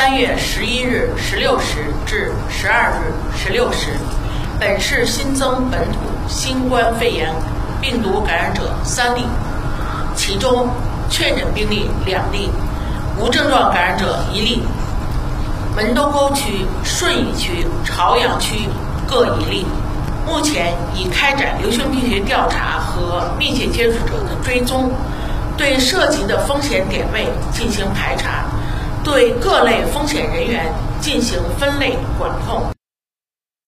三月十一日十六时至十二日十六时，本市新增本土新冠肺炎病毒感染者三例，其中确诊病例两例，无症状感染者一例。门头沟区、顺义区、朝阳区各一例。目前已开展流行病学调查和密切接触者的追踪，对涉及的风险点位进行排查，对各类风险人员进行分类管控。